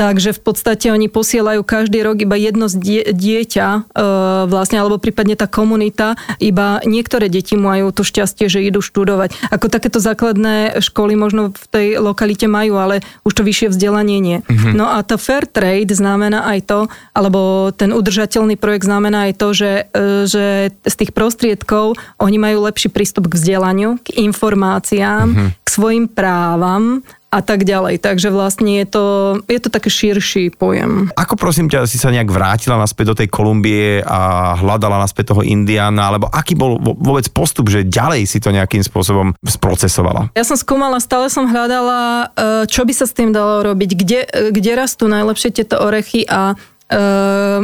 Takže v podstate oni posielajú každý rok iba jedno dieťa e, vlastne, alebo prípadne tá komunita, iba niektoré deti majú to šťastie, že idú študovať. Ako takéto základné školy možno v tej lokalite majú, ale už to vyššie vzdelanie nie. Mm-hmm. No a to fair trade znamená aj to, alebo ten udržateľný projekt znamená aj to, že, e, že z tých prostriedkov oni majú lepší prístup k vzdelaniu, k informáciám, mm-hmm. k svojim právam a tak ďalej. Takže vlastne je to, je to taký širší pojem. Ako prosím ťa, si sa nejak vrátila naspäť do tej Kolumbie a hľadala naspäť toho Indiana, alebo aký bol vôbec postup, že ďalej si to nejakým spôsobom sprocesovala? Ja som skúmala, stále som hľadala, e, čo by sa s tým dalo robiť, kde, kde rastú najlepšie tieto orechy a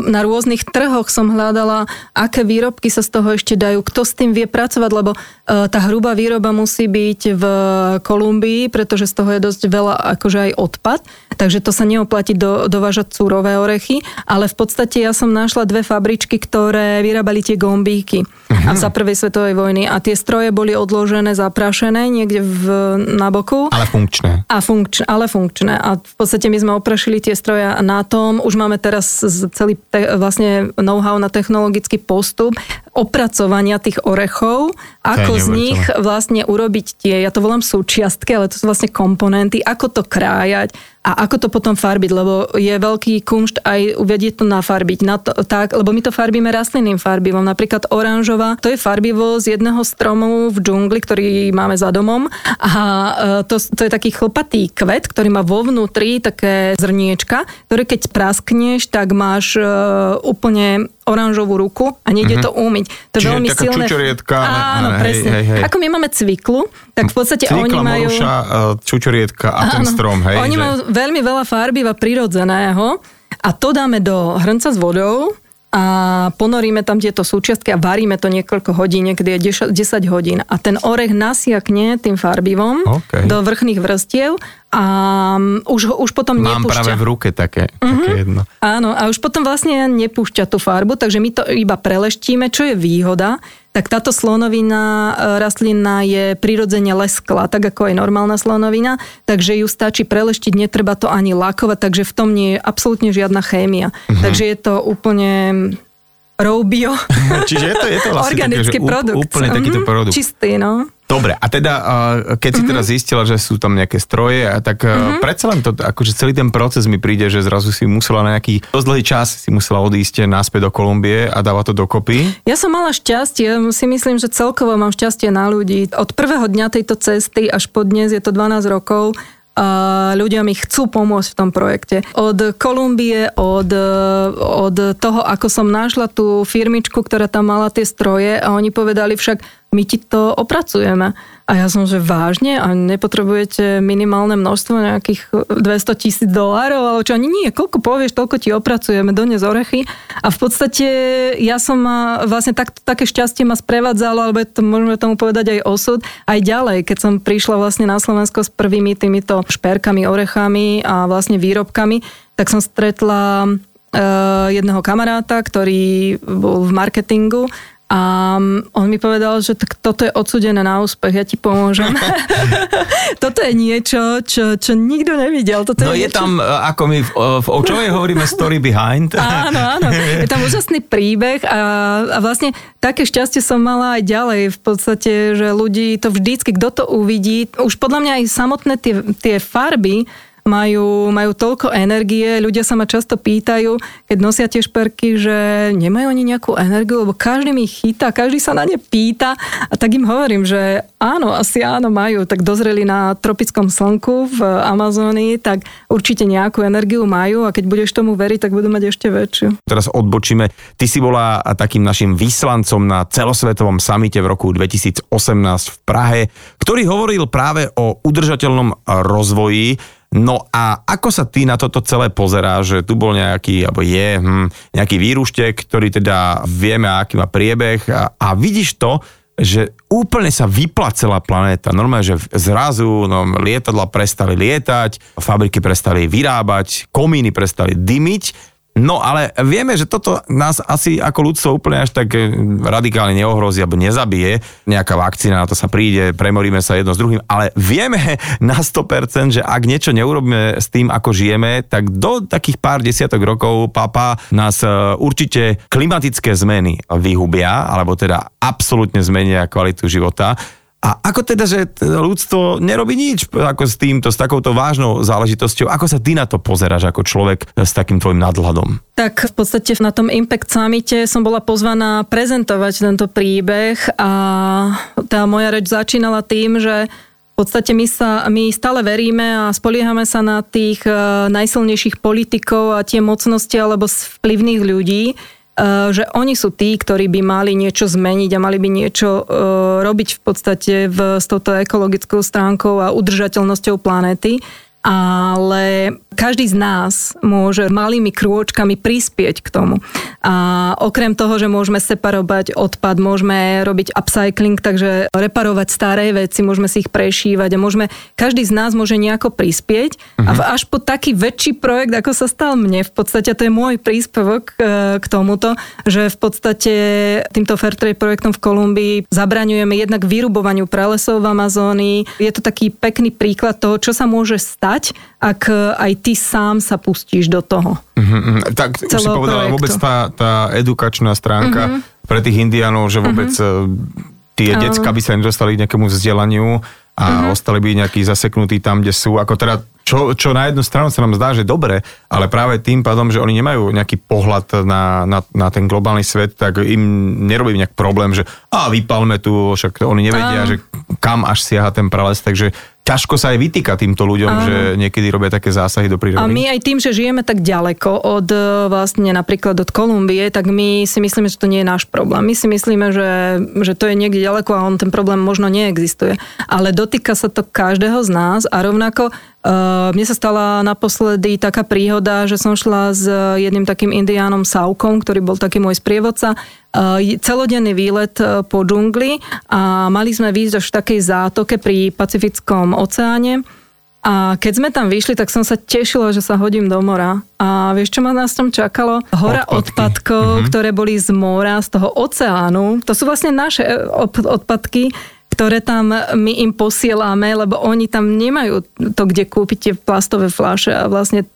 na rôznych trhoch som hľadala, aké výrobky sa z toho ešte dajú, kto s tým vie pracovať, lebo e, tá hrubá výroba musí byť v Kolumbii, pretože z toho je dosť veľa akože aj odpad, takže to sa neoplatí do, dovážať súrové orechy, ale v podstate ja som našla dve fabričky, ktoré vyrábali tie gombíky uh-huh. a za prvej svetovej vojny a tie stroje boli odložené, zaprašené niekde v, na boku. Ale funkčné. A funkčné, ale funkčné. A v podstate my sme oprašili tie stroje na tom, už máme teraz celý te, vlastne know-how na technologický postup opracovania tých orechov, ako z nich vlastne urobiť tie, ja to volám súčiastky, ale to sú vlastne komponenty, ako to krájať, a ako to potom farbiť, lebo je veľký kumšt aj uvedieť to nafarbiť. Na to, tak, lebo my to farbíme rastlinným farbivom. Napríklad oranžová, to je farbivo z jedného stromu v džungli, ktorý máme za domom a e, to, to je taký chlpatý kvet, ktorý má vo vnútri také zrniečka, ktoré keď praskneš, tak máš uh, úplne oranžovú ruku a nejde uh-huh. to umyť. To je Čiže veľmi taká silné. čučorietka. Áno, hej, presne. Hej, hej. Ako my máme cviklu, tak v podstate Cvikla, oni majú... Moruša, e, čučorietka a áno, ten strom, hej. Oni že... majú veľmi veľa farbiva prirodzeného a to dáme do hrnca s vodou a ponoríme tam tieto súčiastky a varíme to niekoľko hodín, niekedy je 10 hodín. A ten orech nasiakne tým farbivom okay. do vrchných vrstiev a um, už, už potom Mám nepúšťa. práve v ruke také, uh-huh. také jedno. Áno, a už potom vlastne nepúšťa tú farbu, takže my to iba preleštíme, čo je výhoda, tak táto slonovina e, rastlina je prirodzene leskla, tak ako aj normálna slonovina, takže ju stačí preleštiť, netreba to ani lakovať, takže v tom nie je absolútne žiadna chémia. Uh-huh. Takže je to úplne raw bio. Čiže je to, je to vlastne Organický také, produkt. Úplne takýto mhm, produkt. Čistý, no. Dobre, a teda, keď si mm-hmm. teda zistila, že sú tam nejaké stroje, tak mm-hmm. predsa len to, akože celý ten proces mi príde, že zrazu si musela na nejaký dosť dlhý čas si musela odísť naspäť do Kolumbie a dáva to dokopy. Ja som mala šťastie, si myslím, že celkovo mám šťastie na ľudí. Od prvého dňa tejto cesty až po dnes je to 12 rokov, a ľudia mi chcú pomôcť v tom projekte. Od Kolumbie, od, od toho, ako som našla tú firmičku, ktorá tam mala tie stroje a oni povedali však, my ti to opracujeme. A ja som, že vážne? A nepotrebujete minimálne množstvo nejakých 200 tisíc dolárov, ale čo? Ani nie, koľko povieš, toľko ti opracujeme, dones orechy. A v podstate ja som vlastne tak, také šťastie ma sprevádzalo, alebo to môžeme tomu povedať aj osud, aj ďalej, keď som prišla vlastne na Slovensko s prvými týmito šperkami, orechami a vlastne výrobkami, tak som stretla uh, jedného kamaráta, ktorý bol v marketingu a on mi povedal, že tak toto je odsudené na úspech, ja ti pomôžem. toto je niečo, čo, čo nikto nevidel. Toto no je, je niečo... tam, e, ako my v, e, v Očovej hovoríme story behind. áno, áno. Je tam úžasný príbeh a, a vlastne také šťastie som mala aj ďalej. V podstate, že ľudí to vždycky, kto to uvidí, už podľa mňa aj samotné tie, tie farby, majú, majú toľko energie, ľudia sa ma často pýtajú, keď nosia tie šperky, že nemajú oni nejakú energiu, lebo každý mi chytá, každý sa na ne pýta a tak im hovorím, že áno, asi áno majú, tak dozreli na tropickom slnku v Amazónii, tak určite nejakú energiu majú a keď budeš tomu veriť, tak budú mať ešte väčšiu. Teraz odbočíme. Ty si bola takým našim vyslancom na celosvetovom samite v roku 2018 v Prahe, ktorý hovoril práve o udržateľnom rozvoji No a ako sa ty na toto celé pozerá, že tu bol nejaký, alebo je hm, nejaký výruštek, ktorý teda vieme, aký má priebeh a, a vidíš to, že úplne sa vypla celá planéta. Normálne, že zrazu no, lietadla prestali lietať, fabriky prestali vyrábať, komíny prestali dymiť No ale vieme, že toto nás asi ako ľudstvo úplne až tak eh, radikálne neohrozí alebo nezabije. Nejaká vakcína, na to sa príde, premoríme sa jedno s druhým, ale vieme na 100%, že ak niečo neurobíme s tým, ako žijeme, tak do takých pár desiatok rokov, papa, nás eh, určite klimatické zmeny vyhubia, alebo teda absolútne zmenia kvalitu života. A ako teda, že ľudstvo nerobí nič ako s týmto, s takouto vážnou záležitosťou? Ako sa ty na to pozeráš ako človek s takým tvojim nadhľadom? Tak v podstate na tom Impact Summite som bola pozvaná prezentovať tento príbeh a tá moja reč začínala tým, že v podstate my, sa, my stále veríme a spoliehame sa na tých uh, najsilnejších politikov a tie mocnosti alebo vplyvných ľudí, že oni sú tí, ktorí by mali niečo zmeniť a mali by niečo eh, robiť v podstate v, s touto ekologickou stránkou a udržateľnosťou planéty. Ale každý z nás môže malými krôčkami prispieť k tomu. A okrem toho, že môžeme separovať odpad, môžeme robiť upcycling, takže reparovať staré veci, môžeme si ich prešívať a môžeme, každý z nás môže nejako prispieť uh-huh. a mhm. až po taký väčší projekt, ako sa stal mne, v podstate to je môj príspevok e, k tomuto, že v podstate týmto Fairtrade projektom v Kolumbii zabraňujeme jednak vyrubovaniu pralesov v Amazónii. Je to taký pekný príklad toho, čo sa môže stať ak aj ty sám sa pustíš do toho. Mm-hmm. Tak už si povedala projektu. vôbec tá, tá edukačná stránka mm-hmm. pre tých indiánov, že vôbec mm-hmm. tie uh, decka by sa nedostali k nejakému vzdelaniu a mm-hmm. ostali by nejakí zaseknutí tam, kde sú. Ako teda čo, čo na jednu stranu sa nám zdá, že dobre, ale práve tým pádom, že oni nemajú nejaký pohľad na, na, na ten globálny svet, tak im nerobí nejak problém, že a vypalme tu, však oni nevedia, a... že kam až siaha ten prales, takže ťažko sa aj vytýka týmto ľuďom, Áno. že niekedy robia také zásahy do prírody. A my aj tým, že žijeme tak ďaleko od e, vlastne napríklad od Kolumbie, tak my si myslíme, že to nie je náš problém. My si myslíme, že, že to je niekde ďaleko a on ten problém možno neexistuje. Ale dotýka sa to každého z nás a rovnako Uh, mne sa stala naposledy taká príhoda, že som šla s jedným takým indiánom Saukom, ktorý bol taký môj sprievodca, celodenný výlet po džungli a mali sme výjsť až v takej zátoke pri Pacifickom oceáne. A keď sme tam vyšli, tak som sa tešila, že sa hodím do mora. A vieš, čo ma nás tam čakalo? Hora Odpadky. odpadkov, mm-hmm. ktoré boli z mora, z toho oceánu. To sú vlastne naše odpadky ktoré tam my im posielame, lebo oni tam nemajú to, kde kúpiť tie plastové fľaše a vlastne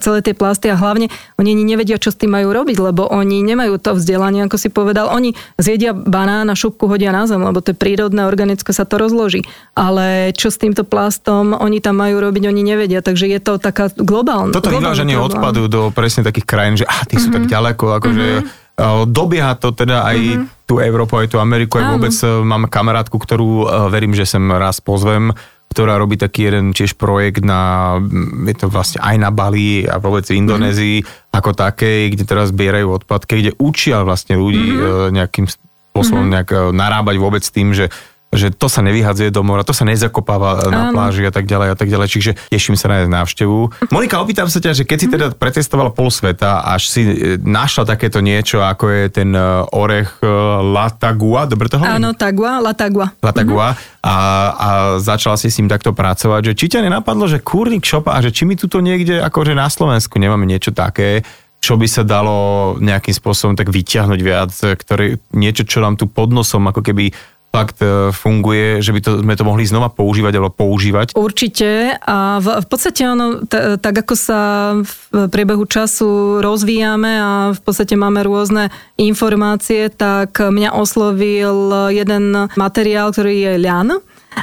celé tie plasty a hlavne oni ani nevedia, čo s tým majú robiť, lebo oni nemajú to vzdelanie, ako si povedal. Oni zjedia banán a šupku hodia na zem, lebo to je prírodné, organické sa to rozloží. Ale čo s týmto plastom oni tam majú robiť, oni nevedia. Takže je to taká globálna. Toto vyvážanie odpadu do presne takých krajín, že ah, tí sú mm-hmm. tak mhm. ďaleko, akože mm-hmm Dobieha to teda aj mm-hmm. tú Európu, aj tú Ameriku, aj vôbec e, mám kamarátku, ktorú e, verím, že sem raz pozvem, ktorá robí taký jeden tiež projekt na, je to vlastne aj na Bali a vôbec v Indonézii mm-hmm. ako takej, kde teraz zbierajú odpadky, kde učia vlastne ľudí mm-hmm. nejakým spôsobom mm-hmm. nejak narábať vôbec tým, že že to sa nevyhadzuje do mora, to sa nezakopáva na Áno. pláži a tak ďalej a tak ďalej. Čiže teším sa na návštevu. Monika, opýtam sa ťa, že keď si teda pretestovala pol sveta, až si e, našla takéto niečo, ako je ten e, orech e, Latagua, dobre to hovorím? Áno, Tagua, Latagua. Latagua. Mm-hmm. A, a začala si s ním takto pracovať, že či ťa nenapadlo, že kúrnik šopa a že či mi tuto niekde, akože na Slovensku nemáme niečo také, čo by sa dalo nejakým spôsobom tak vyťahnuť viac, ktoré, niečo, čo nám tu pod nosom ako keby fakt e, funguje, že by to, sme to mohli znova používať alebo používať? Určite a v, v podstate ono, t- tak ako sa v priebehu času rozvíjame a v podstate máme rôzne informácie, tak mňa oslovil jeden materiál, ktorý je ľan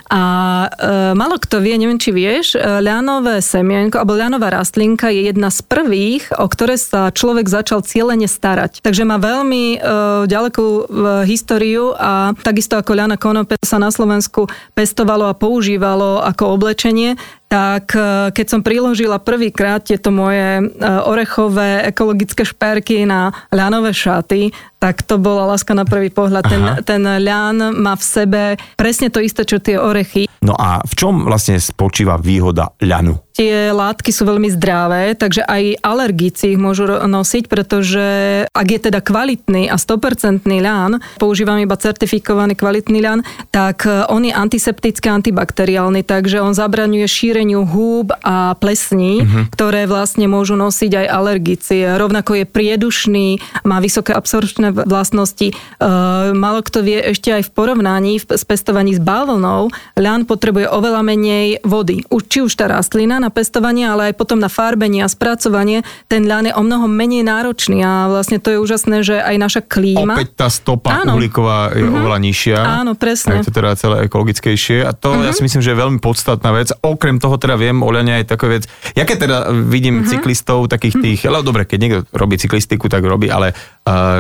a e, malo kto vie, neviem či vieš, e, ľanové semienko alebo ľanová rastlinka je jedna z prvých, o ktoré sa človek začal cieľene starať. Takže má veľmi e, ďalekú e, históriu a takisto ako ľana konope sa na Slovensku pestovalo a používalo ako oblečenie, tak e, keď som priložila prvýkrát tieto moje e, orechové ekologické šperky na ľanové šaty, tak to bola láska na prvý pohľad. Ten, ten ľan má v sebe presne to isté, čo tie orechy. No a v čom vlastne spočíva výhoda ľanu? Tie látky sú veľmi zdravé, takže aj alergici ich môžu nosiť, pretože ak je teda kvalitný a 100% ľan, používam iba certifikovaný kvalitný ľan, tak on je antiseptický, antibakteriálny, takže on zabraňuje vyšetreniu húb a plesní, uh-huh. ktoré vlastne môžu nosiť aj alergici. Rovnako je priedušný, má vysoké absorpčné vlastnosti. Uh, malo kto vie ešte aj v porovnaní v, s pestovaní s bavlnou, ľan potrebuje oveľa menej vody. Už, či už tá rastlina na pestovanie, ale aj potom na farbenie a spracovanie, ten ľan je o mnoho menej náročný a vlastne to je úžasné, že aj naša klíma... Opäť tá stopa Áno. uhlíková je uh-huh. oveľa nižšia. Áno, presne. Je to teda celé ekologickejšie a to uh-huh. ja si myslím, že je veľmi podstatná vec. Okrem toho teda viem, Oľania aj taká vec, ja keď teda vidím uh-huh. cyklistov takých tých, ale dobre, keď niekto robí cyklistiku, tak robí, ale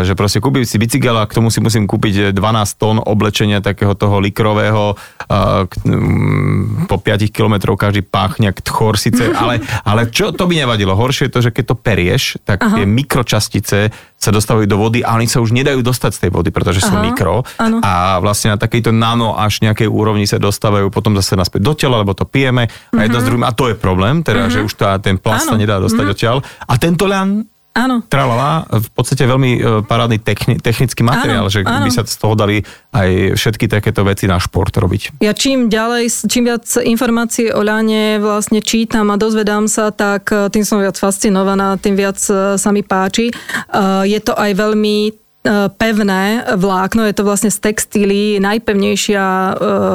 že proste kúpim si bicykel a k tomu si musím kúpiť 12 tón oblečenia takého toho likrového, um, po 5 kilometrov každý páchne jak tchor síce, ale, ale čo to by nevadilo. Horšie je to, že keď to perieš, tak Aha. tie mikročastice sa dostávajú do vody a oni sa už nedajú dostať z tej vody, pretože sú Aha, mikro áno. a vlastne na takejto nano až nejakej úrovni sa dostávajú potom zase naspäť do tela, lebo to pijeme a jedno mm-hmm. s druhým a to je problém, teda, mm-hmm. že už tá, ten plast áno. sa nedá dostať mm-hmm. odtiaľ a tento ľan Áno. Tralala, v podstate veľmi e, parádny techni, technický materiál, áno, že áno. by sa z toho dali aj všetky takéto veci na šport robiť. Ja čím ďalej, čím viac informácií o ľane vlastne čítam a dozvedám sa, tak e, tým som viac fascinovaná, tým viac e, sa mi páči. Je to aj veľmi pevné vlákno, je to vlastne z textíly, najpevnejšia e,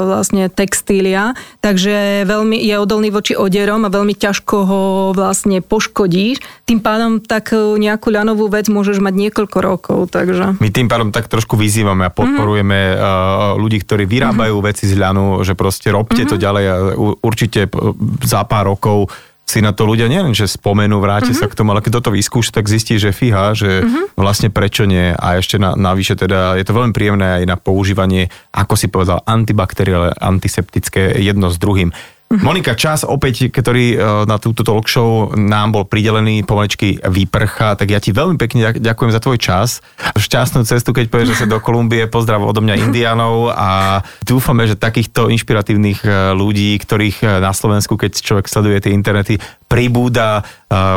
vlastne textília, takže veľmi je odolný voči odierom a veľmi ťažko ho vlastne poškodíš. Tým pádom tak nejakú ľanovú vec môžeš mať niekoľko rokov, takže... My tým pádom tak trošku vyzývame a podporujeme mm-hmm. ľudí, ktorí vyrábajú mm-hmm. veci z ľanu, že proste robte mm-hmm. to ďalej a určite za pár rokov si na to ľudia nielen, že spomenú, vráte uh-huh. sa k tomu, ale keď toto vyskúša, tak zistí, že fíha, že uh-huh. vlastne prečo nie a ešte na, navyše teda je to veľmi príjemné aj na používanie, ako si povedal, antibakteriálne, antiseptické jedno s druhým. Monika, čas opäť, ktorý e, na túto talk show nám bol pridelený, pomaličky vyprcha, tak ja ti veľmi pekne ďakujem za tvoj čas. Šťastnú cestu, keď povieš, že sa do Kolumbie, pozdrav odo mňa Indianov a dúfame, že takýchto inšpiratívnych e, ľudí, ktorých e, na Slovensku, keď človek sleduje tie internety, pribúda,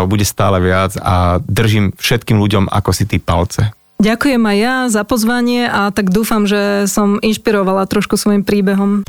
bude stále viac a držím všetkým ľuďom ako si ty palce. Ďakujem aj ja za pozvanie a tak dúfam, že som inšpirovala trošku svojim príbehom.